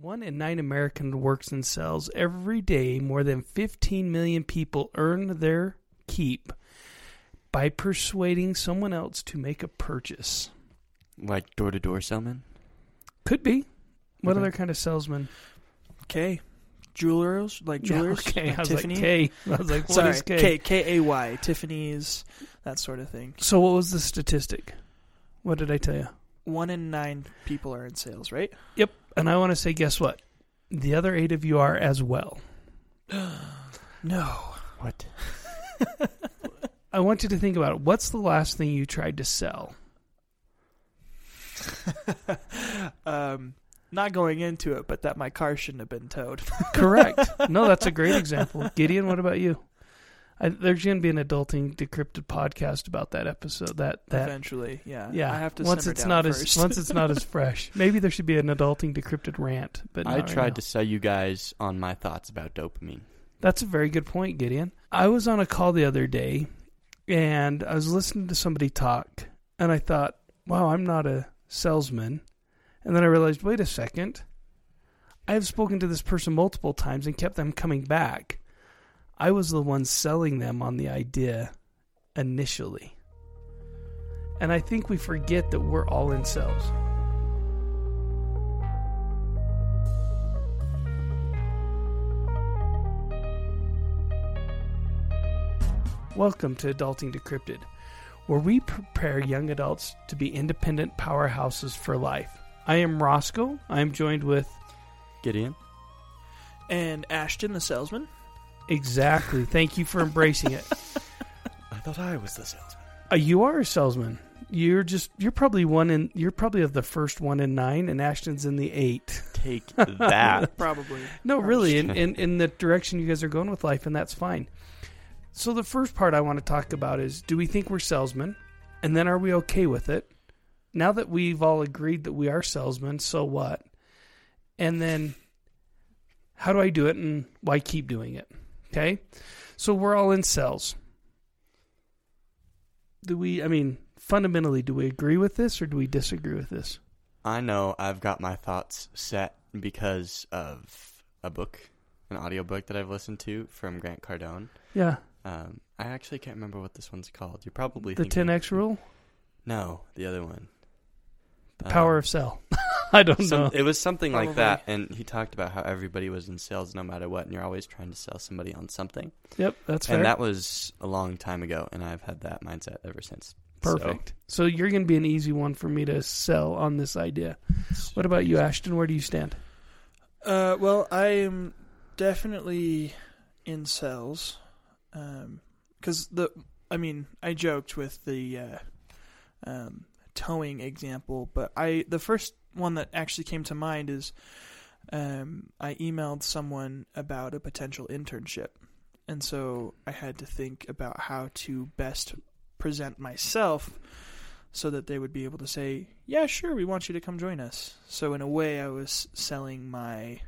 One in nine American works in cells. Every day, more than 15 million people earn their keep by persuading someone else to make a purchase. Like door to door salesman? Could be. What Okay. other kind of salesman? Kay. Jewelers, like Yeah, jewelers. okay, like I was Tiffany. like K. I was like, what Sorry, is K? K K A Y. Tiffany's, that sort of thing. So what was the statistic? What did I tell you? One in nine people are in sales, right? Yep. And I want to say, guess what? The other eight of you are as well. No. What? I want you to think about it. What's the last thing you tried to sell? um, not going into it, but that my car shouldn't have been towed. Correct. no, that's a great example. Gideon, what about you? I, there's going to be an adulting decrypted podcast about that episode. That that Eventually, yeah. yeah. I have to once it's down not first. as once it's not as fresh. Maybe there should be an adulting decrypted rant. But I not right tried to sell you guys on my thoughts about dopamine. That's a very good point, Gideon. I was on a call the other day and I was listening to somebody talk and I thought, wow, I'm not a salesman. And then I realized, wait a second. I have spoken to this person multiple times and kept them coming back. I was the one selling them on the idea initially. And I think we forget that we're all in sales. Welcome to Adulting Decrypted, where we prepare young adults to be independent powerhouses for life. I am Roscoe. I am joined with Gideon? and Ashton, the salesman. Exactly. Thank you for embracing it. I thought I was the salesman. Uh, you are a salesman. You're just you're probably one in you're probably of the first one in nine, and Ashton's in the eight. Take that. Probably. No, First. really, in, in in the direction you guys are going with life, and that's fine. So the first part I want to talk about is: Do we think we're salesmen, and then are we okay with it? Now that we've all agreed that we are salesmen, so what? And then, how do I do it, and why keep doing it? Okay, so we're all in cells. Do we? I mean, fundamentally, do we agree with this or do we disagree with this? I know I've got my thoughts set because of a book, an audiobook that I've listened to from Grant Cardone. Yeah, Um, I actually can't remember what this one's called. You're probably the thinking- ten X rule, No, the other one. the power of sell. I don't Some, know. it was something like that, and he talked about how everybody was in sales no matter what, and you're always trying to sell somebody on something. Yep, that's fair. And that was a long time ago, and I've had that mindset ever since. Perfect. So, you're going to be an easy one for me to sell on this idea. What about you, Ashton? Where do you stand? Uh, well, I am definitely in sales, because the, I mean, I joked with the uh, um, towing example, but I the first one that actually came to mind is um, I emailed someone about a potential internship, and so I had to think about how to best present myself so that they would be able to say, "Yeah, sure, we want you to come join us." So in a way, I was selling my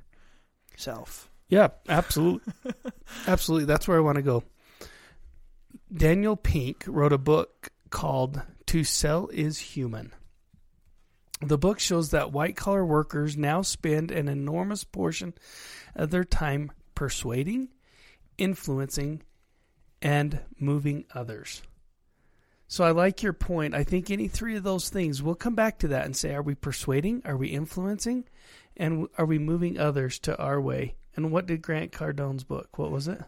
self. Yeah, absolutely. absolutely. That's where I want to go. Daniel Pink wrote a book called To Sell is Human. The book shows that white collar workers now spend an enormous portion of their time persuading, influencing, and moving others. So I like your point. I think any three of those things, we'll come back to that and say, are we persuading? Are we influencing? And are we moving others to our way? And what did Grant Cardone's book? What was it?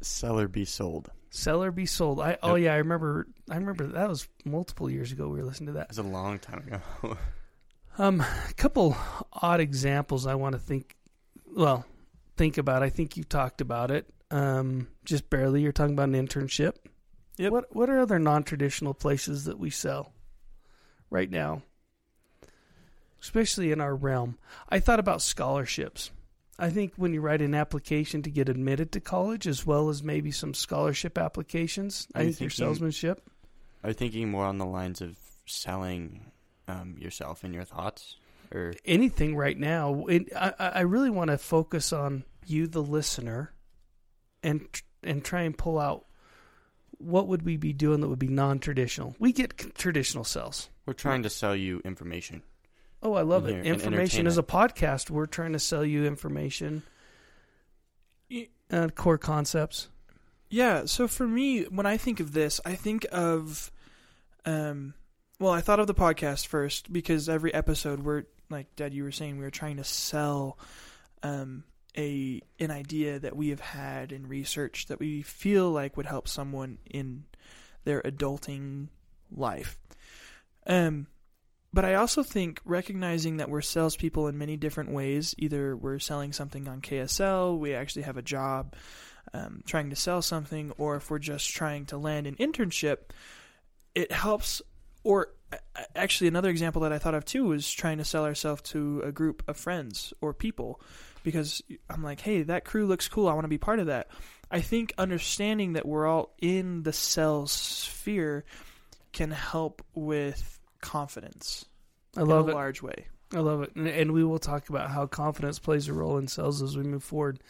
Sell or Be Sold. Seller be sold. I oh Yep. yeah, I remember. I remember that was multiple years ago. We were listening to that. It was a long time ago. Um, a couple odd examples I want to think. Well, think about. I think you talked about it. Um, just barely. You're talking about an internship. Yep. What What are other non traditional places that we sell right now? Especially in our realm. I thought about scholarships. I think when you write an application to get admitted to college, as well as maybe some scholarship applications, I think your salesmanship. Are you thinking more on the lines of selling um, yourself and your thoughts, or anything right now. It, I, I I really want to focus on you, the listener, and and try and pull out what would we be doing that would be non-traditional. We get traditional sales. we're trying to sell you information? Oh, I love And it. Information entertain is a podcast. We're trying to sell you information and core concepts. Yeah, so for me, when I think of this, I think of, um, well, I thought of the podcast first because every episode we're like Dad, you were saying we were trying to sell, um, a an idea that we have had in research that we feel like would help someone in their adulting life. Um, but I also think recognizing that we're salespeople in many different ways. Either we're selling something on KSL, we actually have a job um, trying to sell something, or if we're just trying to land an internship, it helps. Or actually, another example that I thought of too was trying to sell ourselves to a group of friends or people, because I'm like, hey, that crew looks cool. I want to be part of that. I think understanding that we're all in the sales sphere can help with confidence I love in a it. large way. I love it. And, and we will talk about how confidence plays a role in sales as we move forward.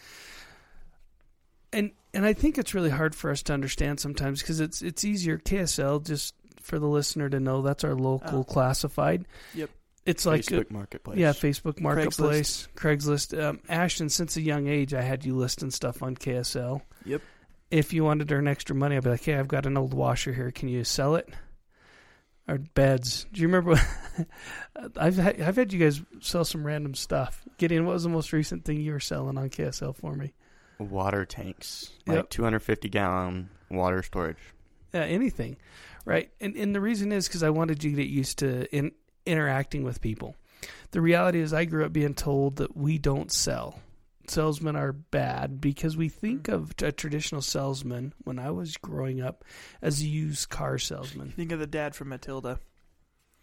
And and I think it's really hard for us to understand sometimes because it's it's easier KSL just for the listener to know that's our local Oh. classified. Yep. It's like Facebook Marketplace. yeah, Facebook Marketplace, Craigslist. Um, Ashton, since a young age, I had you listing stuff on KSL. Yep. If you wanted to earn extra money, I'd be like, "Hey, I've got an old washer here. Can you sell it?" Or beds. Do you remember? I've had, I've had you guys sell some random stuff. Gideon, what was the most recent thing you were selling on KSL for me? Water tanks, like Yep. 250 gallon water storage. Yeah, anything, right? And and the reason is because I wanted you to get used to in, interacting with people. The reality is, I grew up being told that we don't sell. Salesmen are bad because we think mm-hmm. of a traditional salesman when I was growing up as a used car salesman. Think of the dad from Matilda.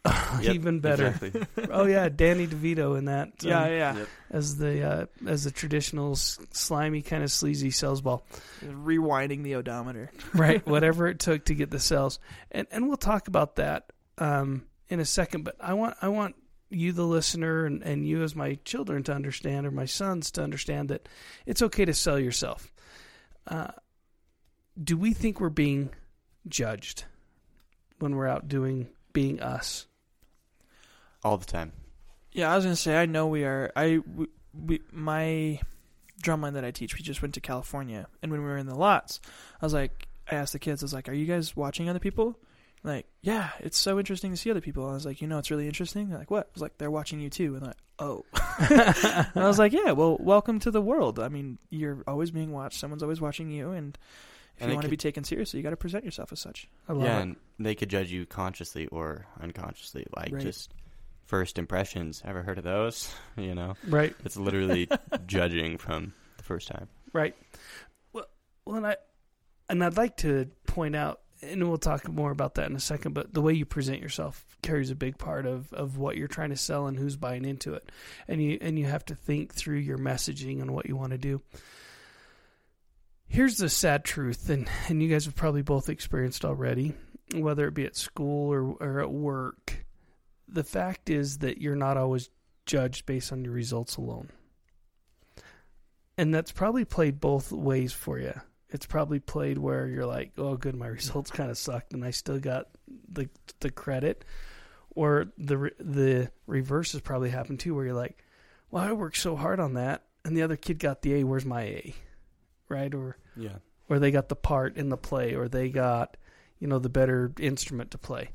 Yep, Even better. Exactly. Oh yeah, Danny DeVito in that. um, Yeah, yeah. Yep. as the uh, as the traditional slimy kind of sleazy sales ball. Rewinding the odometer. right whatever it took to get the sales and and we'll talk about that um in a second but i want i want you the listener and, and you as my children to understand or my sons to understand that it's okay to sell yourself uh do we think we're being judged when we're out doing being us All the time. Yeah, I was gonna say I know we are. I we, we my drumline that I teach, we just went to California, and when we were in the lots, I was like, I asked the kids, I was like, "Are you guys watching other people?" Like, yeah, it's so interesting to see other people. I was like, you know, it's really interesting. They're like, what? I was like, they're watching you too, and they're like, oh. and I was like, yeah, well, welcome to the world. I mean, you're always being watched. Someone's always watching you, and if And you it want to be taken seriously, you got to present yourself as such. i love yeah, it and they could judge you consciously or unconsciously. Like Right. just first impressions. Ever heard of those? You know, right it's literally judging from the first time. Right. Well, well, and I and I'd like to point out, and we'll talk more about that in a second. But the way you present yourself carries a big part of, of what you're trying to sell and who's buying into it, and you and you have to think through your messaging and what you want to do. Here's the sad truth, and, and you guys have probably both experienced already, whether it be at school or, or at work. The fact is that you're not always judged based on your results alone and that's probably played both ways for you. It's probably played where you're like, "Oh, good, my results kind of sucked, and I still got the the credit," or the the reverse has probably happened too, where you're like, "Well, I worked so hard on that, and the other kid got the A. Where's my A?" Right? Or Yeah. or they got the part in the play, or they got, you know, the better instrument to play.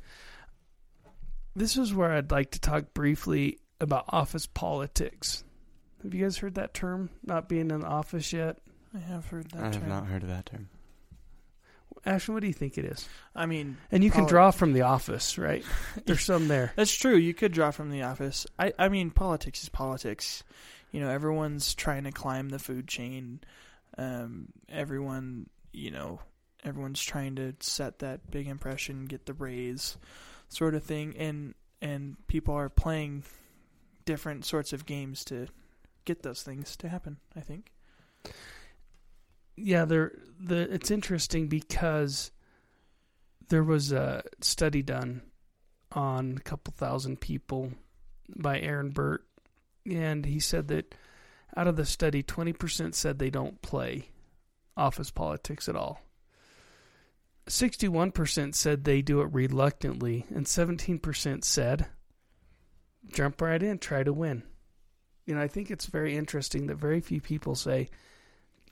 This is where I'd like to talk briefly about office politics. Have you guys heard that term? Not being in the office yet. I have heard that term. I have not heard of that term. Ashton, what do you think it is? I mean, And you can draw from the office, right? There's some there. That's true. You could draw from the office. I, I mean, politics is politics. You know, everyone's trying to climb the food chain. Um, everyone, you know, everyone's trying to set that big impression, get the raise, sort of thing. And and people are playing different sorts of games to get those things to happen. I think. Yeah, there. The it's interesting because there was a study done on a couple thousand people by Aaron Burt, and he said that out of the study, twenty percent said they don't play office politics at all. Sixty-one percent said they do it reluctantly, and seventeen percent said jump right in, try to win. You know, I think it's very interesting that very few people say,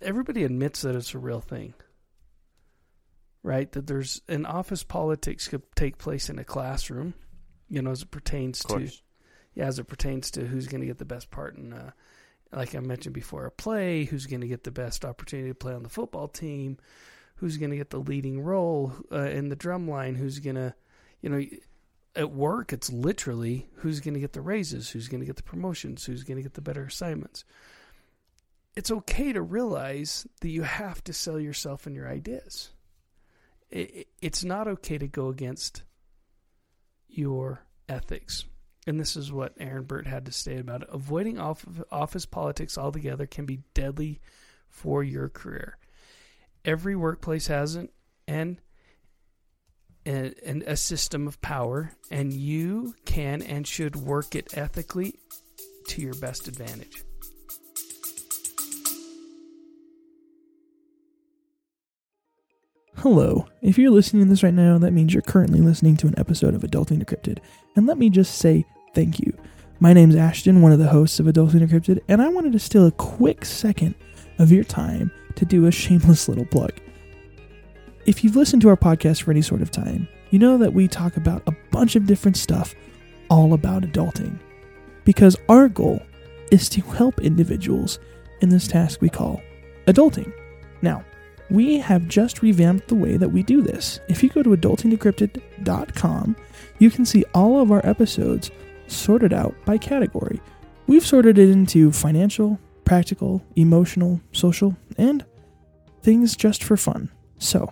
everybody admits that it's a real thing, right? That there's an office politics could take place in a classroom, you know, as it pertains to, yeah, as it pertains to who's going to get the best part in, uh, like I mentioned before, a play, who's going to get the best opportunity to play on the football team, who's going to get the leading role uh, in the drum line, who's going to, you know, at work, it's literally who's going to get the raises, who's going to get the promotions, who's going to get the better assignments. It's okay to realize that you have to sell yourself and your ideas. It, it- it's not okay to go against your ethics. And this is what Aaron Burt had to say about it. Avoiding office politics altogether can be deadly for your career. Every workplace has an, an and, a system of power, and you can and should work it ethically to your best advantage. Hello. If you're listening to this right now, that means you're currently listening to an episode of Adulting Decrypted. And let me just say thank you. My name's Ashton, one of the hosts of Adulting Decrypted, and I wanted to steal a quick second of your time to do a shameless little plug. If you've listened to our podcast for any sort of time, you know that we talk about a bunch of different stuff all about adulting. Because our goal is to help individuals in this task we call adulting. Now, we have just revamped the way that we do this. If you go to adultingdecrypted.com, you can see all of our episodes sorted out by category. We've sorted it into financial, practical, emotional, social, and things just for fun. So,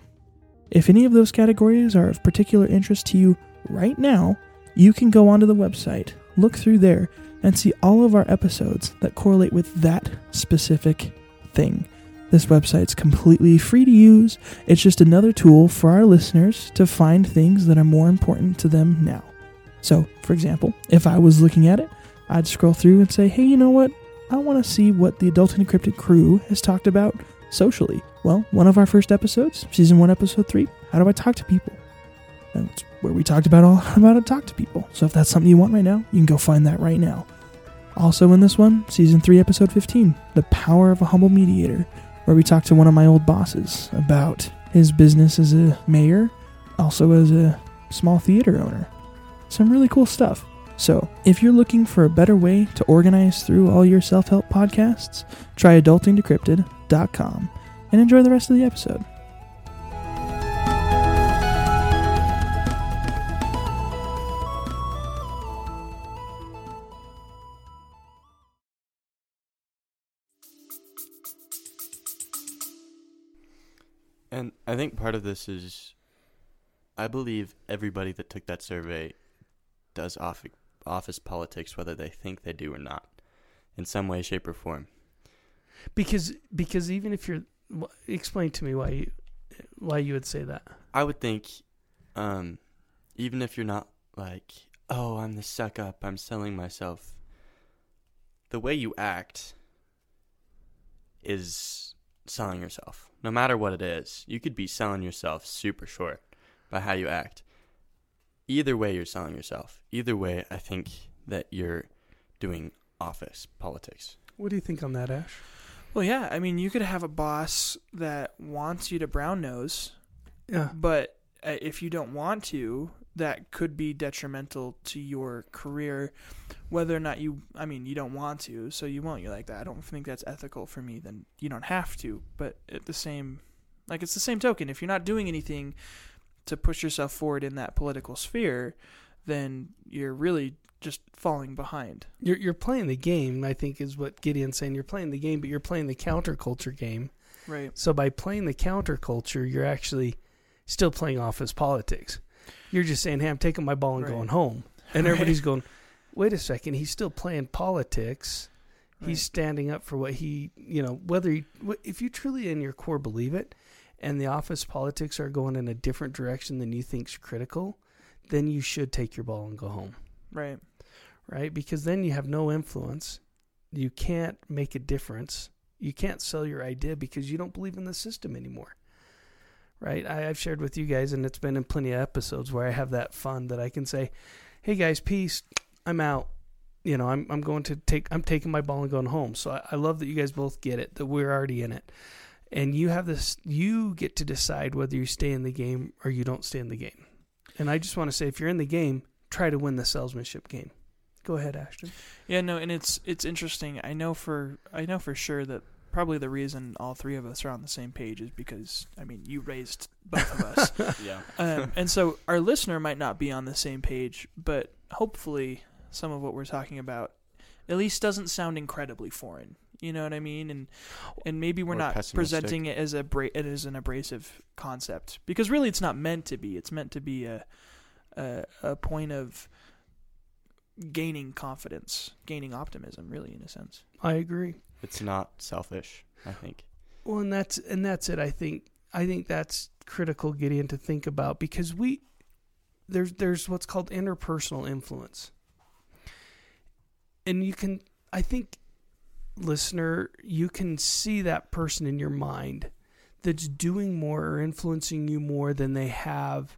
if any of those categories are of particular interest to you right now, you can go onto the website, look through there, and see all of our episodes that correlate with that specific thing. This website's completely free to use. It's just another tool for our listeners to find things that are more important to them now. So, for example, if I was looking at it, I'd scroll through and say, hey, you know what? I want to see what the Adulting Decrypted crew has talked about socially. Well, one of our first episodes, season one, episode three, how do I talk to people? That's where we talked about all how to talk to people. So if that's something you want right now, you can go find that right now. Also in this one, season three, episode 15, The Power of a Humble Mediator, where we talked to one of my old bosses about his business as a mayor, also as a small theater owner. Some really cool stuff. So, if you're looking for a better way to organize through all your self help podcasts, try and enjoy the rest of the episode. And I think part of this is, I believe everybody that took that survey does office politics, whether they think they do or not, in some way, shape, or form. Because because even if you're explain to me why you why you would say that. I would think, um, even if you're not like, oh, I'm the suck up, I'm selling myself, the way you act is selling yourself. No matter what it is, you could be selling yourself super short by how you act. Either way, you're selling yourself. Either way, I think that you're doing office politics. What do you think on that, Ash? Well, yeah, I mean, you could have a boss that wants you to brown nose, Yeah. but uh, if you don't want to, that could be detrimental to your career. Whether or not you, I mean, you don't want to, so you won't. You're like that. I don't think that's ethical for me. Then you don't have to. But at the same, like it's the same token. If you're not doing anything to push yourself forward in that political sphere, then you're really just falling behind. You're you're playing the game, I think is what Gideon's saying. You're playing the game, but you're playing the counterculture game. Right. So by playing the counterculture, you're actually still playing office politics. You're just saying, "Hey, I'm taking my ball and Right. going home," and Right. everybody's going, "Wait a second, he's still playing politics. He's standing up for what he, you know, whether he, if you truly in your core believe it, and the office politics are going in a different direction than you think's critical, then you should take your ball and go home." Right. right? Because then you have no influence. You can't make a difference. You can't sell your idea because you don't believe in the system anymore. Right? I, I've shared with you guys, and it's been in plenty of episodes where I have that fun that I can say, hey guys, peace. I'm out. you know, I'm I'm going to take I'm taking my ball and going home. So I, I love that you guys both get it that we're already in it, and you have this. You get to decide whether you stay in the game or you don't stay in the game. And I just want to say, if you're in the game, try to win the salesmanship game. Go ahead, Ashton. Yeah, no, and it's it's interesting. I know for I know for sure that probably the reason all three of us are on the same page is because I mean you raised both of us, yeah. um, and so our listener might not be on the same page, but hopefully some of what we're talking about at least doesn't sound incredibly foreign. You know what I mean? And and maybe we're Or not presenting it as a bra- it as an abrasive concept because really it's not meant to be. It's meant to be a a, a point of gaining confidence, gaining optimism, really in a sense. I agree. It's not selfish. I think. Well, and that's and that's it. I think I think that's critical, Gideon, to think about because we there's there's what's called interpersonal influence, and you can I think listener you can see that person in your mind that's doing more or influencing you more than they have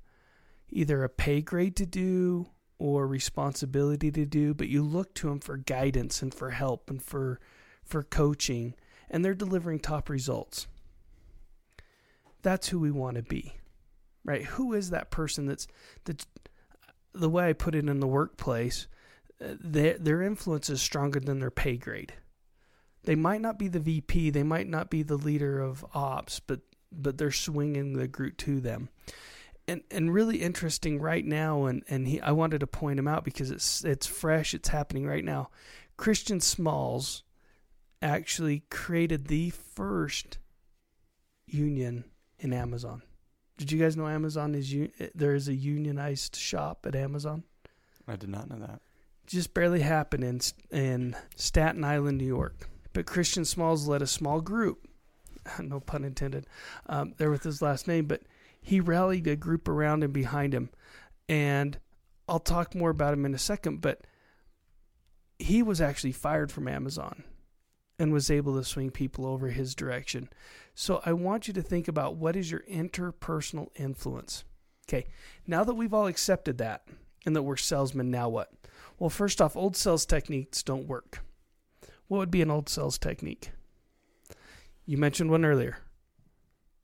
either a pay grade to do or responsibility to do but you look to them for guidance and for help and for for coaching and they're delivering top results. That's who we want to be. Right? Who is that person that's that's the way I put it in the workplace, uh, their their influence is stronger than their pay grade. They might not be the VP, they might not be the leader of ops, but but they're swinging the group to them. And and really interesting right now and and he I wanted to point him out because it's it's fresh, it's happening right now. Christian Smalls actually created the first union in Amazon. Did you guys know Amazon is un- there is a unionized shop at Amazon? I did not know that. Just barely happened in in Staten Island, New York. But Christian Smalls led a small group, no pun intended, um, there with his last name, but he rallied a group around him behind him, and I'll talk more about him in a second. But he was actually fired from Amazon and was able to swing people over his direction. So I want you to think about what is your interpersonal influence. Okay, now that we've all accepted that and that we're salesmen, now what? Well, first off, old sales techniques don't work. What would be an old sales technique? You mentioned one earlier.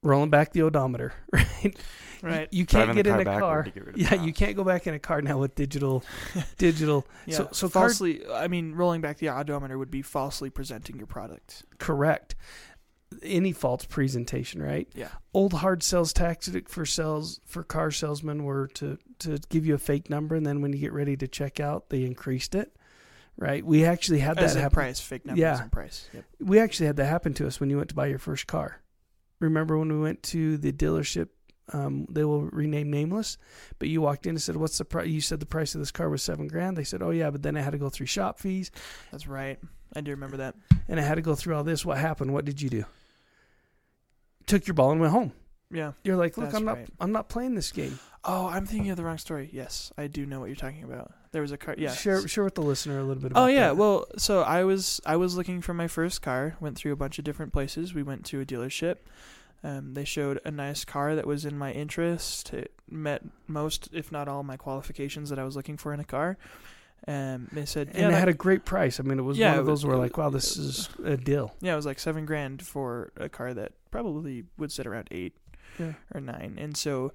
Rolling back the odometer, right? Right. You can't Driving get in a car. to get rid of the Yeah, you can't go back in a car now with digital digital Yeah. So- so card- falsely, I mean, rolling back the odometer would be falsely presenting your product. correct. Any false presentation, right? Yeah. old hard sales tactic for sales for car salesmen were to to give you a fake number and then when you get ready to check out they increased it right we actually had that As in happen price, fake numbers Yeah. and price. Yep. we actually had that happen to us when you went to buy your first car remember when we went to the dealership um, they will rename nameless but you walked in and said what's the price you said the price of this car was seven grand they said oh yeah but then i had to go through shop fees That's right. I do remember that. and i had to go through all this what happened what did you do took your ball and went home Yeah. you're like look i'm not right. i'm not playing this game Oh, I'm thinking of the wrong story. Yes, I do know what you're talking about. There was a car. Yeah. share share with the listener a little bit about Oh yeah, that. well, so I was I was looking for my first car. Went through a bunch of different places. We went to a dealership. Um, they showed a nice car that was in my interest. It met most, if not all, my qualifications that I was looking for in a car. Um, they said, and yeah, it had a great price. I mean, it was Yeah, one of those where like, wow, this is a deal. yeah, it was like seven grand for a car that probably would sit around eight Yeah. or nine. And so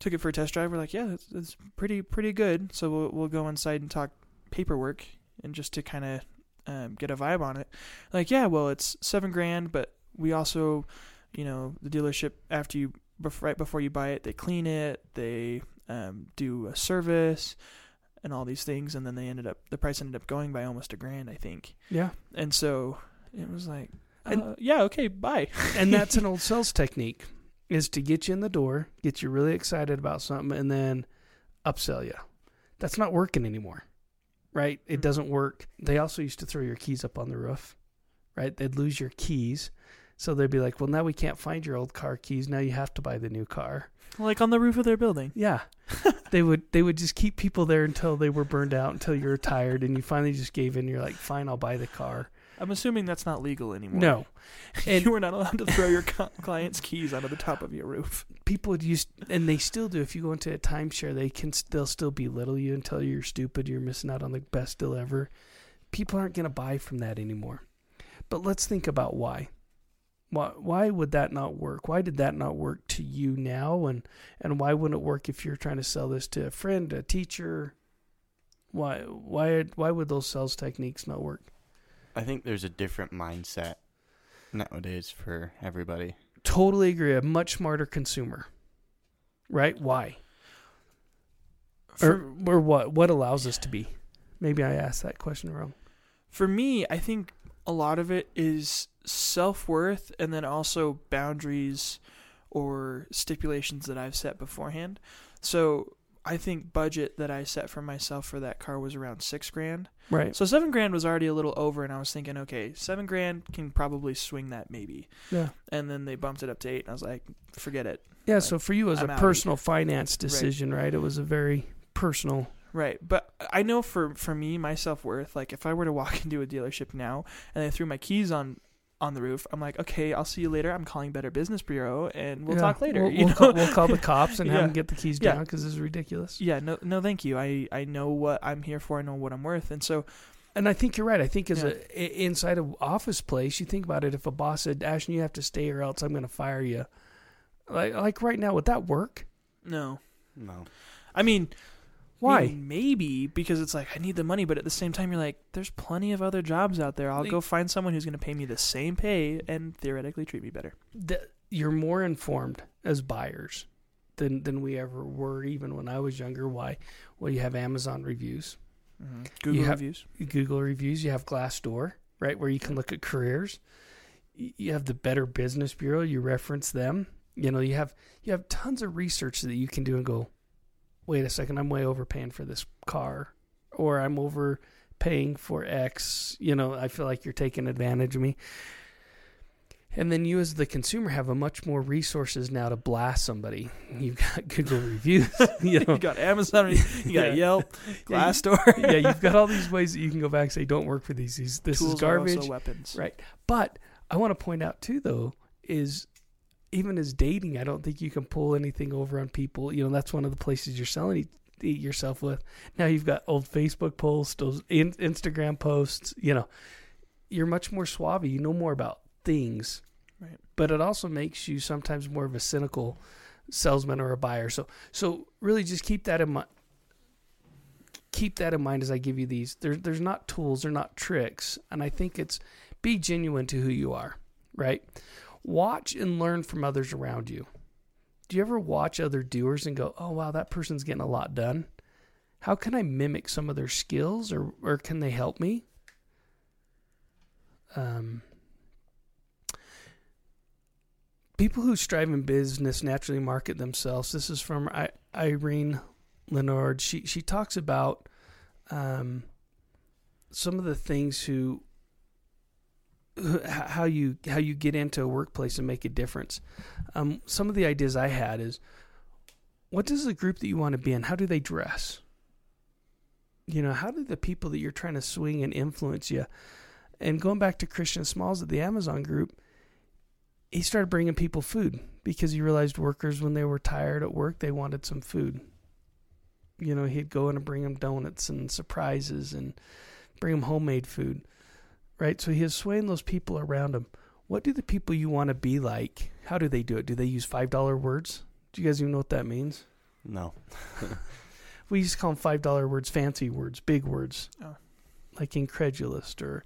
took it for a test drive. We're like, yeah, it's, that's pretty pretty good. So we'll we'll go inside and talk paperwork and just to kind of um, get a vibe on it. Like, yeah, well, it's seven grand, but we also, you know, the dealership after you right before you buy it, they clean it, they um, do a service. And all these things, and then they ended up the price ended up going by almost a grand, I think. Yeah, And so it was like, And- uh, yeah, okay, bye. and that's an old sales technique is to get you in the door, get you really excited about something, and then upsell you. That's not working anymore, right? It Mm. doesn't work. They also used to throw your keys up on the roof, right? They'd lose your keys. So they'd be like, well, now we can't find your old car keys. Now you have to buy the new car. like on the roof of their building. Yeah. they would they would just keep people there until they were burned out, until you were tired and you finally just gave in. You're like, fine, I'll buy the car. I'm assuming that's not legal anymore. No. And you were not allowed to throw your client's keys out of the top of your roof. people would use and they still do if you go into a timeshare they can they'll still belittle you and tell you you're stupid you're missing out on the best deal ever people aren't going to buy from that anymore. But let's think about why. Why why would that not work? Why did that not work to you now and and why wouldn't it work if you're trying to sell this to a friend, a teacher? Why why why would those sales techniques not work? I think there's a different mindset nowadays for everybody. Totally agree. A much smarter consumer. Right? Why? For, or, or what? What allows us to be? Maybe I asked that question wrong. for me, I think a lot of it is self worth and then also boundaries or stipulations that I've set beforehand. So I think budget that I set for myself for that car was around six grand. Right. So seven grand was already a little over, and I was thinking, okay, seven grand can probably swing that maybe. Yeah. And then they bumped it up to eight, and I was like, forget it. Yeah. So for you, it was I'm a personal finance decision, right. It was a very personal. Right, but I know for for me, my self worth, like if I were to walk into a dealership now and they threw my keys on on the roof, I'm like, okay, I'll see you later. I'm calling Better Business Bureau, and we'll Yeah, talk later. We'll, you we'll call, we'll call the cops and have them get the keys Yeah. down because this is ridiculous. yeah, no, no, thank you. I I know what I'm here for. I know what I'm worth, and so And I think you're right. I think as Yeah. a i- inside of office place, you think about it. If a boss said, "Ashton, you have to stay or else I'm going to fire you," like like right now, would that work? no. No. I mean, Why? I mean, maybe because it's like I need the money, but at the same time, you're like, there's plenty of other jobs out there. I'll Like- go find someone who's going to pay me the same pay and theoretically treat me better. that you're more informed as buyers than than we ever were, even when I was younger. Why? Well, you have Amazon reviews, mm-hmm. Google have- reviews. Google reviews, you have Glassdoor, right, where you can look at careers. You have the Better Business Bureau. You reference them. You know, you have you have tons of research that you can do and go, wait a second, I'm way overpaying for this car, or I'm overpaying for X. You know, I feel like you're taking advantage of me. And then you, as the consumer, have a much more resources now to blast somebody. You've got Google reviews, you know, You got Amazon. You got Yeah. Yelp, Yeah, you- Glassdoor. yeah, you've got all these ways that you can go back and say, "Don't work for these. these this Tools is garbage." also weapons. Right. But I want to point out too, though, is even as dating, I don't think you can pull anything over on people. You know, that's one of the places you're selling yourself with. Now you've got old Facebook posts, those in, Instagram posts. You know, you're much more suave. You know more about things. Right. But it also makes you sometimes more of a cynical salesman or a buyer. So, so really, just keep that in mind. Keep that in mind as I give you these. There's there's not tools, they're not tricks, and I think it's be genuine to who you are, right? Watch and learn from others around you. Do you ever watch other doers and go, "Oh wow, that person's getting a lot done"? How can I mimic some of their skills, or or can they help me? Um, people who strive in business naturally market themselves. This is from I, Irene Leonard. She she talks about um, some of the things who how you how you get into a workplace and make a difference. Um, some of the ideas I had is, what does the group that you want to be in? How do they dress? You know, how do the people that you're trying to swing and influence you? And going back to Christian Smalls at the Amazon group, he started bringing people food because he realized workers when they were tired at work they wanted some food. You know, he'd go in and bring them donuts and surprises and bring them homemade food right? So he is swaying those people around him. What do the people you want to be like? How do they do it? Do they use five dollar words? Do you guys even know what that means? No. We used to call them five dollar words, fancy words, big words, Oh. like incredulous or,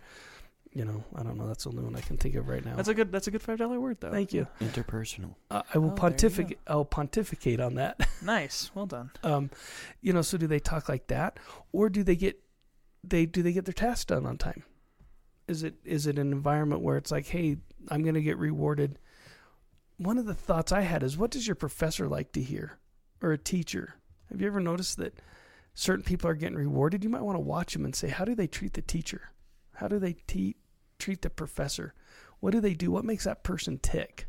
you know, I don't know. That's the only one I can think of right now. That's a good. That's a good five dollar word though. Thank you. Interpersonal. Uh, I will Oh, pontificate. I'll pontificate on that. Nice. Well done. um, you know, so do they talk like that, or do they get they do they get their tasks done on time? Is it is it an environment where it's like, hey, I'm going to get rewarded? One of the thoughts I had is, what does your professor like to hear, or a teacher? Have you ever noticed that certain people are getting rewarded? You might want to watch them and say, how do they treat the teacher? How do they te- treat the professor? What do they do? What makes that person tick?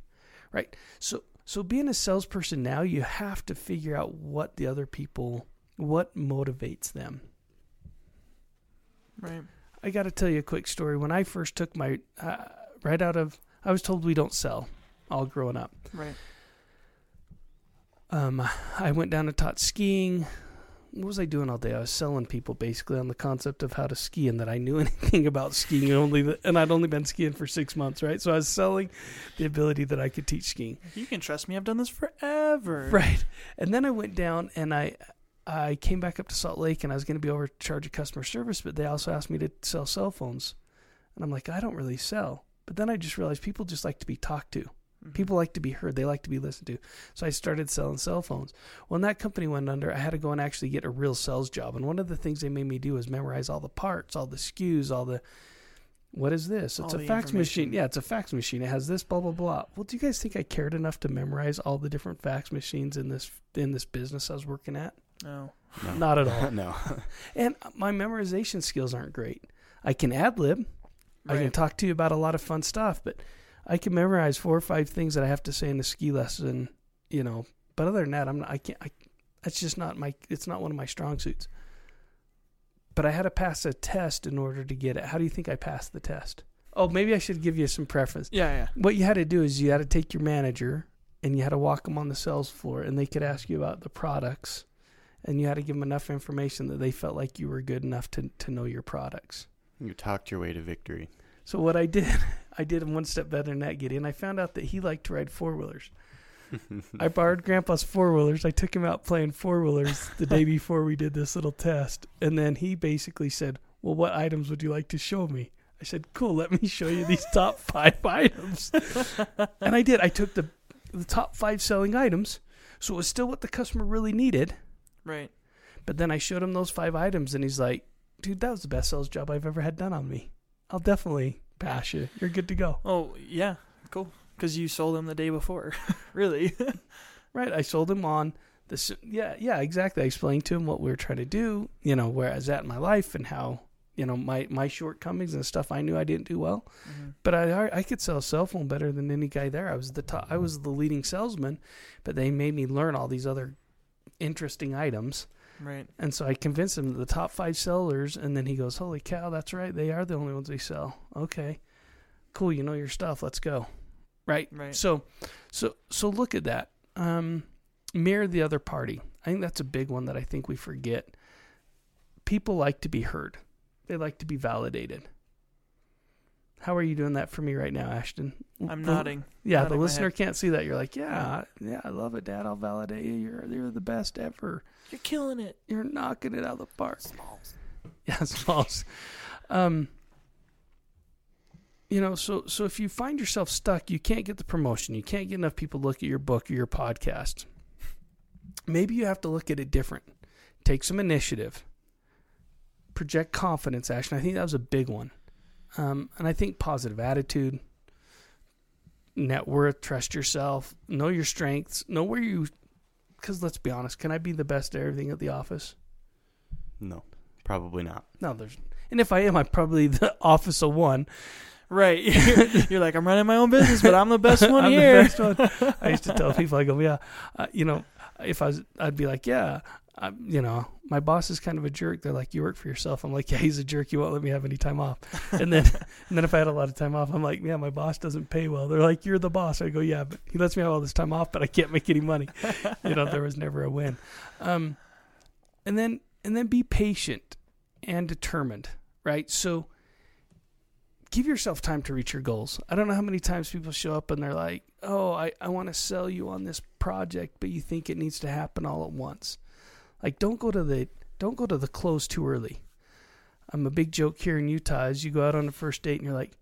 Right. So so being a salesperson now, you have to figure out what the other people, what motivates them. Right. I got to tell you a quick story. When I first took my uh, right out of, I was told we don't sell, all growing up. Right. Um, I went down and taught skiing. what was I doing all day? I was selling people basically on the concept of how to ski and that I knew anything about skiing only the, and I'd only been skiing for six months, right? So I was selling the ability that I could teach skiing, You can trust me. I've done this forever. right? And then I went down and I I came back up to Salt Lake and I was going to be over charge of customer service, but they also asked me to sell cell phones, and I'm like, I don't really sell. But then I just realized people just like to be talked to. Mhm. People like to be heard. They like to be listened to. So I started selling cell phones. When that company went under, I had to go and actually get a real sales job. And one of the things they made me do was memorize all the parts, all the SKUs, all the what is this? It's All a fax machine. Yeah, it's a fax machine. It has this blah blah blah. Well, do you guys think I cared enough to memorize all the different fax machines in this in this business I was working at? No. No. Not at all. no. And my memorization skills aren't great. I can ad lib. I can talk to you about a lot of fun stuff, but I can memorize four or five things that I have to say in a ski lesson, you know. But other than that, I'm not, I can't. I, that's just not my. It's not one of my strong suits. But I had to pass a test in order to get it. How do you think I passed the test? Oh, maybe I should give you some preference. Yeah, yeah. What you had to do is you had to take your manager and you had to walk them on the sales floor, and they could ask you about the products, and you had to give them enough information that they felt like you were good enough to to know your products. You talked your way to victory. So what I did, I did him one step better than that, Gideon. I found out that he liked to ride four wheelers. I borrowed Grandpa's four wheelers. I took him out playing four wheelers the day before we did this little test, and then he basically said, "Well, what items would you like to show me?" I said, "Cool, let me show you these top five items." and I did. I took the the top five selling items, so it was still what the customer really needed. Right. But then I showed him those five items, and he's like, "Dude, that was the best sales job I've ever had done on me. I'll definitely pass you. You're good to go." Oh, yeah. Cool. Because you sold them the day before. really? Right. I sold him on this. Yeah, yeah, exactly. I explained to him what we were trying to do. You know, where I was at in my life and how you know my my shortcomings and stuff I knew I didn't do well. Mhm. But I I could sell a cell phone better than any guy there. I was the top. I was the leading salesman, but they made me learn all these other interesting items. Right. And so I convinced him the top five sellers, and then he goes, "Holy cow, that's right. They are the only ones they sell. Okay, cool. You know your stuff. Let's go." Right. Right. So, so, so look at that. Um, mirror the other party. I think that's a big one that I think we forget. People like to be heard. They like to be validated. How are you doing that for me right now, Ashton? I'm The- nodding. Yeah, nodding the listener can't see that. You're like, yeah, yeah, I love it, Dad. I'll validate you. You're you're the best ever. You're killing it. You're knocking it out of the park. Yeah, smalls. Um, you know, so so if you find yourself stuck, you can't get the promotion, you can't get enough people to look at your book or your podcast. Maybe you have to look at it different. Take some initiative. Project confidence, Ashton. I think that was a big one. Um, and I think positive attitude, net worth, trust yourself, know your strengths, know where you. Because let's be honest, can I be the best at everything at the office? No, probably not. No, there's. And if I am, I'm probably the office of one. Right. You're, you're like, I'm running my own business, but I'm the best one I'm here. the best one. I used to tell people, I go, yeah, uh, you know, if I was, I'd be like, yeah, i you know, my boss is kind of a jerk. They're like, you work for yourself. I'm like, yeah, he's a jerk. You won't let me have any time off. And then, and then if I had a lot of time off, I'm like, yeah, my boss doesn't pay well. They're like, you're the boss. I go, yeah, but he lets me have all this time off, but I can't make any money. you know, there was never a win. Um, and then, and then be patient and determined, right? So give yourself time to reach your goals. I don't know how many times people show up and they're like, oh, I, I want to sell you on this project, but you think it needs to happen all at once. Like don't go to the don't go to the close too early. I'm a big joke here in Utah is you go out on the first date and you're like,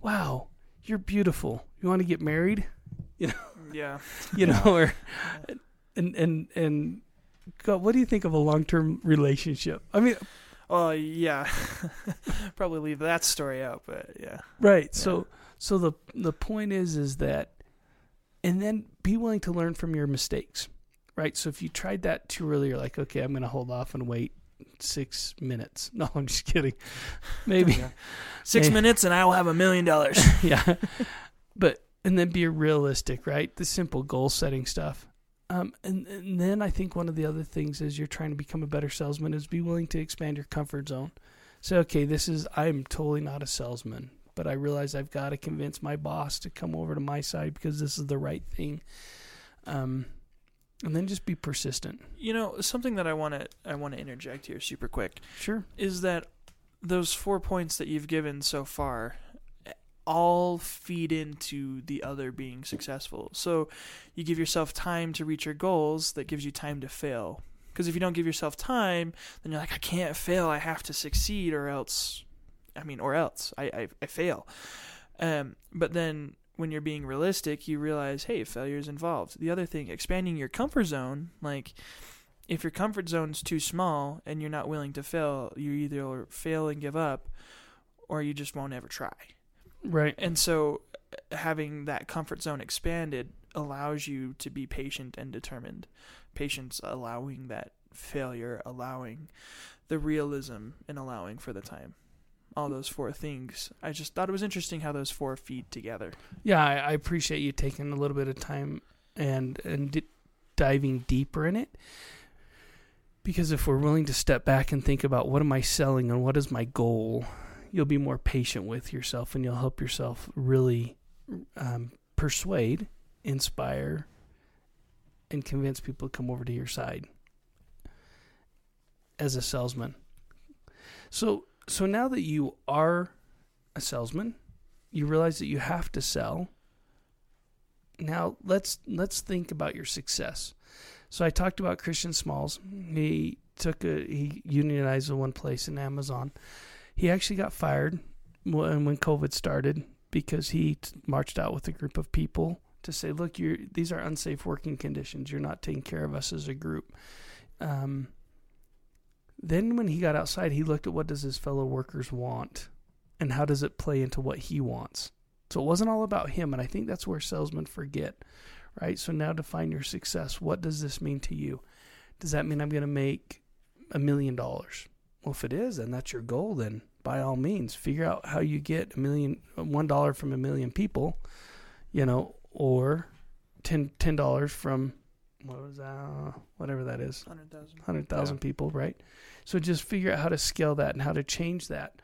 Wow, you're beautiful. You want to get married? You know. Yeah. You know, or and and and God, what do you think of a long term relationship? I mean, Oh, yeah. Probably leave that story out, but yeah. Right. So so the the point is is that and then be willing to learn from your mistakes. Right? So if you tried that too early, you're like, okay, I'm gonna hold off and wait six minutes. No, I'm just kidding. Maybe. Yeah. Six minutes and I will have a million dollars. yeah. But and then be realistic, right? The simple goal setting stuff. Um, and, and then I think one of the other things is you're trying to become a better salesman is be willing to expand your comfort zone. Say, okay, this is I'm totally not a salesman, but I realize I've got to convince my boss to come over to my side because this is the right thing. Um, and then just be persistent. You know, something that I want to I want to interject here super quick Sure. is that those four points that you've given so far eh, all feed into the other being successful. So you give yourself time to reach your goals, that gives you time to fail. Because if you don't give yourself time, then you're like, I can't fail. I have to succeed, or else, I mean, or else I I, I fail. Um, but then when you're being realistic, you realize, hey, failure is involved. The other thing, expanding your comfort zone, like if your comfort zone's too small and you're not willing to fail, you either fail and give up, or you just won't ever try. Right. And so, uh, having that comfort zone expanded allows you to be patient and determined. Patience allowing that failure, allowing the realism, and allowing for the time. All those four things. I just thought it was interesting how those four feed together. Yeah, I, I appreciate you taking a little bit of time and and d- diving deeper in it. Because if we're willing to step back and think about what am I selling and what is my goal, you'll be more patient with yourself and you'll help yourself really um, persuade, inspire, and convince people to come over to your side as a salesman. So so now that you are a salesman, you realize that you have to sell. Now let's let's think about your success. So I talked about Christian Smalls. He took a he unionized in one place in Amazon. He actually got fired when when COVID started because he t- marched out with a group of people to say, "Look, you're these are unsafe working conditions. You're not taking care of us as a group." Um, then when he got outside, he looked at what does his fellow workers want and how does it play into what he wants. So it wasn't all about him, and I think that's where salesmen forget, right? So now define your success. What does this mean to you? Does that mean I'm going to make a million dollars? Well, if it is, and that's your goal. Then by all means, figure out how you get a million, one dollar from a million people, you know, or ten ten dollars from what was that? Whatever that is. 100,000. hundred thousand Yeah. people, right? So just figure out how to scale that and how to change that,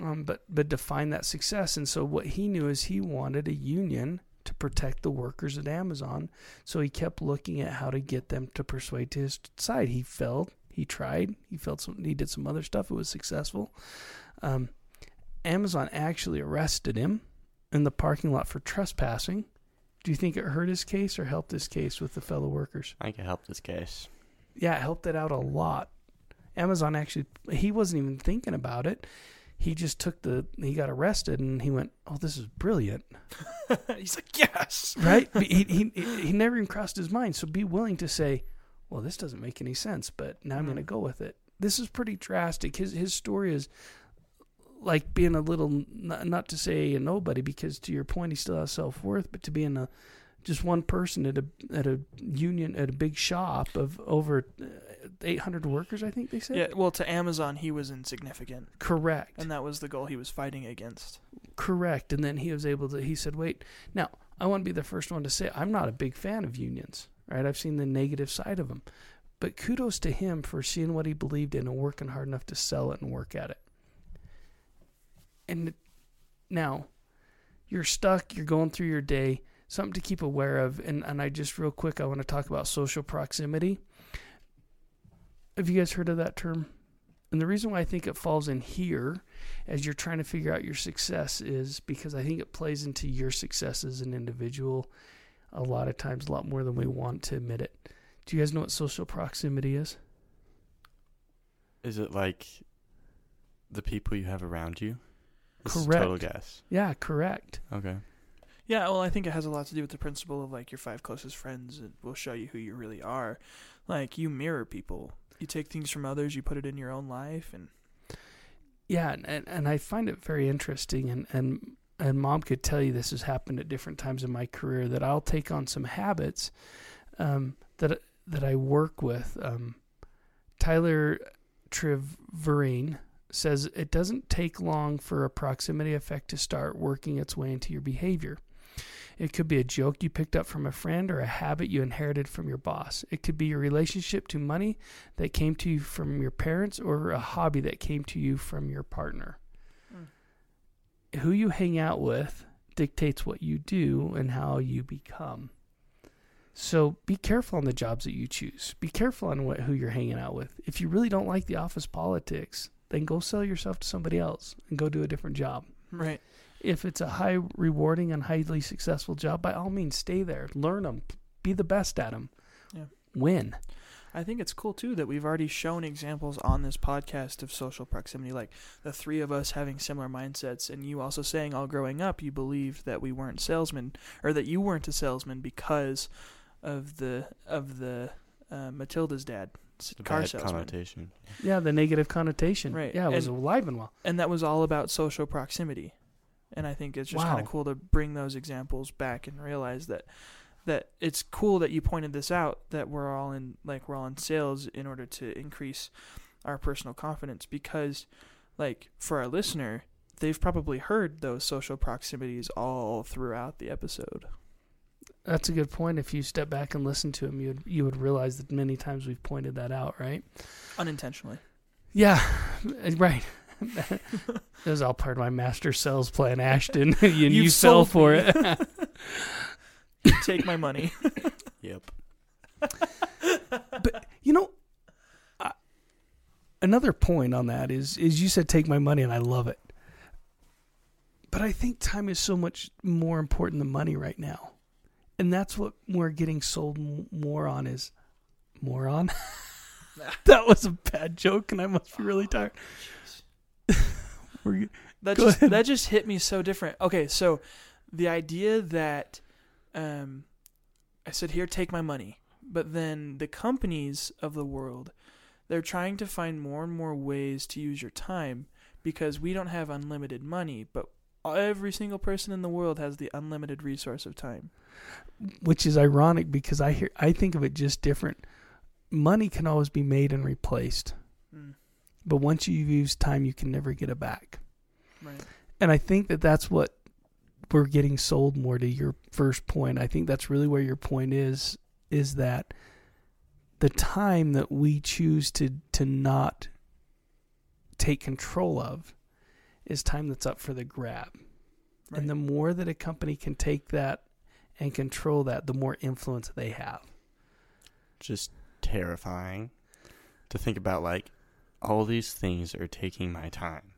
um, but but define that success. And so what he knew is he wanted a union to protect the workers at Amazon. So he kept looking at how to get them to persuade to his side. He failed. He tried. He felt some. He did some other stuff. It was successful. Um, Amazon actually arrested him in the parking lot for trespassing. Do you think it hurt his case or helped his case with the fellow workers? I think it helped his case. yeah, it helped it out a lot. Amazon actually, he wasn't even thinking about it. He just took the, he got arrested and he went, oh, this is brilliant, He's like, yes. right? He, he, he never even crossed his mind. So be willing to say, well, this doesn't make any sense, but now I'm going to Mm. go with it. This is pretty drastic. His, his story is like being a little, not, not to say a nobody, because to your point, he still has self worth, but to being a, just one person at a at a union at a big shop of over uh, 800 workers i think they said? Yeah, well, to Amazon, he was insignificant. correct. And that was the goal he was fighting against. correct and then he was able to he said wait now i want to be the first one to say i'm not a big fan of unions right? I've seen the negative side of them but kudos to him for seeing what he believed in and working hard enough to sell it and work at it and now you're stuck you're going through your day something to keep aware of. And, and i just real quick i want to talk about social proximity. Have you guys heard of that term? And the reason why i think it falls in here as you're trying to figure out your success is because i think it plays into your success as an individual a lot of times a lot more than we want to admit it. Do you guys know what social proximity is? Is it like the people you have around you? This Correct. Total guess. yeah correct Okay. Yeah, well, I think it has a lot to do with the principle of like your five closest friends it will show you who you really are. Like you mirror people. You take things from others, you put it in your own life, and Yeah, and, and, and I find it very interesting, and, and and mom could tell you this has happened at different times in my career that I'll take on some habits um, that that I work with. Um, Tyler Treverine says it doesn't take long for a proximity effect to start working its way into your behavior. It could be a joke you picked up from a friend or a habit you inherited from your boss. It could be your relationship to money that came to you from your parents or a hobby that came to you from your partner. Hmm. Who you hang out with dictates what you do and how you become. So be careful on the jobs that you choose. Be careful on what who you're hanging out with. If you really don't like the office politics, then go sell yourself to somebody else and go do a different job. Right. If it's a high rewarding and highly successful job, by all means stay there. Learn them. Be the best at them. Yeah. Win. I think it's cool too that we've already shown examples on this podcast of social proximity, like the three of us having similar mindsets, and you also saying all growing up you believed that we weren't salesmen or that you weren't a salesman because of the of the uh, Matilda's dad, car bad salesman, connotation. Yeah, the negative connotation. Right. Yeah, it was And- alive and well. and that was all about social proximity. And I think it's just kind of cool to bring those examples back and realize that that it's cool that you pointed this out that we're all in like we're all in sales in order to increase our personal confidence because like for our listener they've probably heard those social proximities all throughout the episode That's a good point. If you step back and listen to him, you would you would realize that many times we've pointed that out, right? unintentionally Yeah, eh, right. it was all part of my master sales plan, Ashton. you You've fell for me. it. take my money Yep. but you know, I, another point on that is is you said take my money, and I love it. But I think time is so much more important than money right now, and that's what we're getting sold more on is more on. that was a bad joke, and I must be really tired. we're, That just ahead. that just hit me so different. Okay, so the idea that um, I said here, take my money, but then the companies of the world, they're trying to find more and more ways to use your time because we don't have unlimited money, but every single person in the world has the unlimited resource of time. which is ironic because I hear I think of it just different. Money can always be made and replaced, Mm, but once you've used time, you can never get it back. right. And I think that that's what we're getting sold more to your first point. I think that's really where your point is is that the time that we choose to to not take control of is time that's up for the grab. Right. And the more that a company can take that and control that, the more influence they have. Just terrifying to think about. Like all these things are taking my time.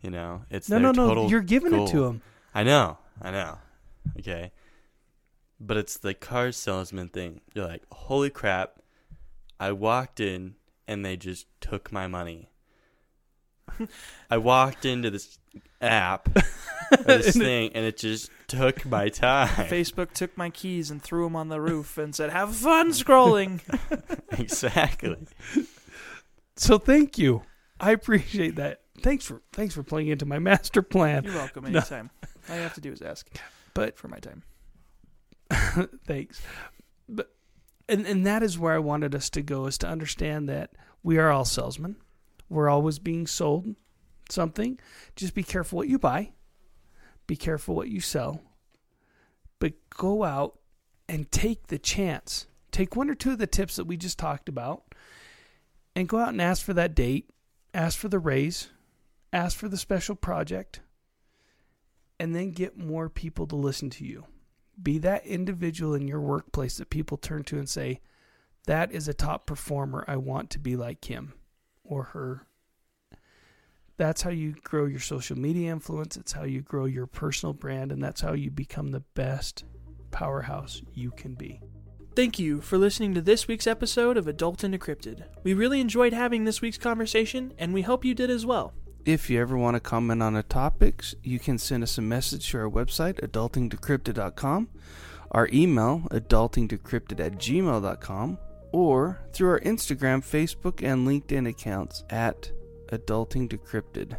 You know, it's No, their no, no. You're giving it to them. I know, I know. Okay. But it's the car salesman thing. You're like, holy crap, I walked in and they just took my money. I walked into this app or this thing and it just took my time. Facebook took my keys and threw them on the roof and said, "Have fun scrolling." exactly. So thank you. I appreciate that. Thanks for thanks for playing into my master plan. You're welcome. No. Anytime. All you have to do is ask. But- for my time. Thanks. But and and that is where I wanted us to go is to understand that we are all salesmen. We're always being sold something. Just be careful what you buy. Be careful what you sell. But go out and take the chance. Take one or two of the tips that we just talked about and go out and ask for that date, ask for the raise, ask for the special project, and then get more people to listen to you be that individual in your workplace that people turn to and say, that is a top performer. I want to be like him or her. That's how you grow your social media influence. It's how you grow your personal brand. And that's how you become the best powerhouse you can be. Thank you for listening to this week's episode of Adulting Decrypted. We really enjoyed having this week's conversation, and we hope you did as well. If you ever want to comment on a topics, you can send us a message to our website, adultingdecrypted.com, our email, adultingdecrypted at gmail.com, or through our Instagram, Facebook, and LinkedIn accounts at Adulting Decrypted.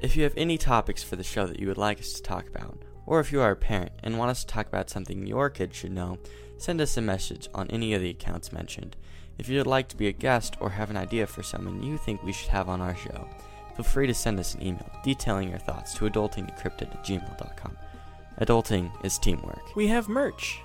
If you have any topics for the show that you would like us to talk about, or if you are a parent and want us to talk about something your kids should know, send us a message on any of the accounts mentioned. If you would like to be a guest or have an idea for someone you think we should have on our show, feel free to send us an email detailing your thoughts to adultingdecrypted at gmail.com. Adulting is teamwork. We have merch.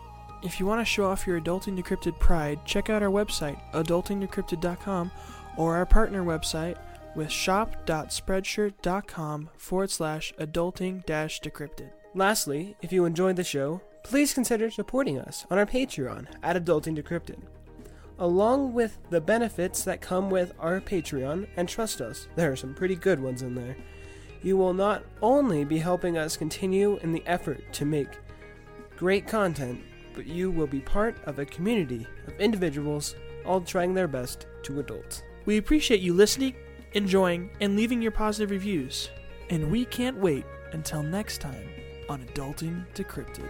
If you want to show off your Adulting Decrypted pride, check out our website, adultingdecrypted.com, or our partner website with shop.spreadshirt.com forward slash adulting decrypted. Lastly, if you enjoyed the show, please consider supporting us on our Patreon at Adulting Decrypted. Along with the benefits that come with our Patreon, and trust us, there are some pretty good ones in there, you will not only be helping us continue in the effort to make great content, but you will be part of a community of individuals all trying their best to adult. We appreciate you listening, enjoying, and leaving your positive reviews. And we can't wait until next time on Adulting Decrypted.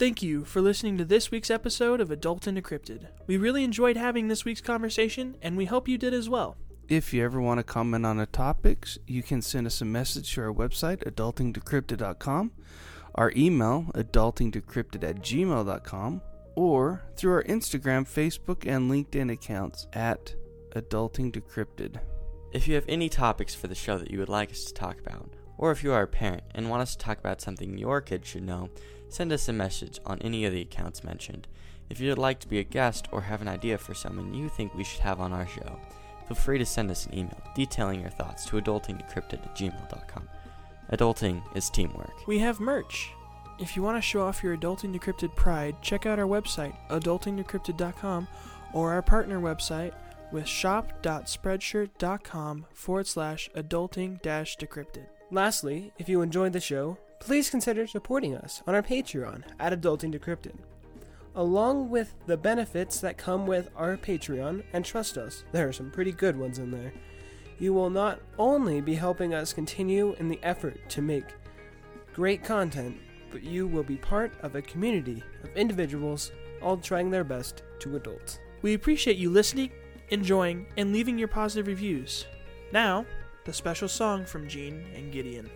Thank you for listening to this week's episode of Adulting Decrypted. We really enjoyed having this week's conversation, and we hope you did as well. If you ever want to comment on the topics, you can send us a message to our website, adultingdecrypted.com, our email, adultingdecrypted at gmail.com, or through our Instagram, Facebook, and LinkedIn accounts at adultingdecrypted. If you have any topics for the show that you would like us to talk about, or if you are a parent and want us to talk about something your kids should know, send us a message on any of the accounts mentioned. If you'd like to be a guest or have an idea for someone you think we should have on our show, feel free to send us an email detailing your thoughts to adultingdecrypted at gmail.com. Adulting is teamwork. We have merch. If you want to show off your Adulting Decrypted pride, check out our website, adultingdecrypted.com, or our partner website with shop.spreadshirt.com forward slash adulting decrypted. Lastly, if you enjoyed the show, please consider supporting us on our Patreon at Adulting Decrypted. Along with the benefits that come with our Patreon, and trust us, there are some pretty good ones in there, you will not only be helping us continue in the effort to make great content, but you will be part of a community of individuals all trying their best to adult. We appreciate you listening, enjoying, and leaving your positive reviews. Now, the special song from Gene and Gideon.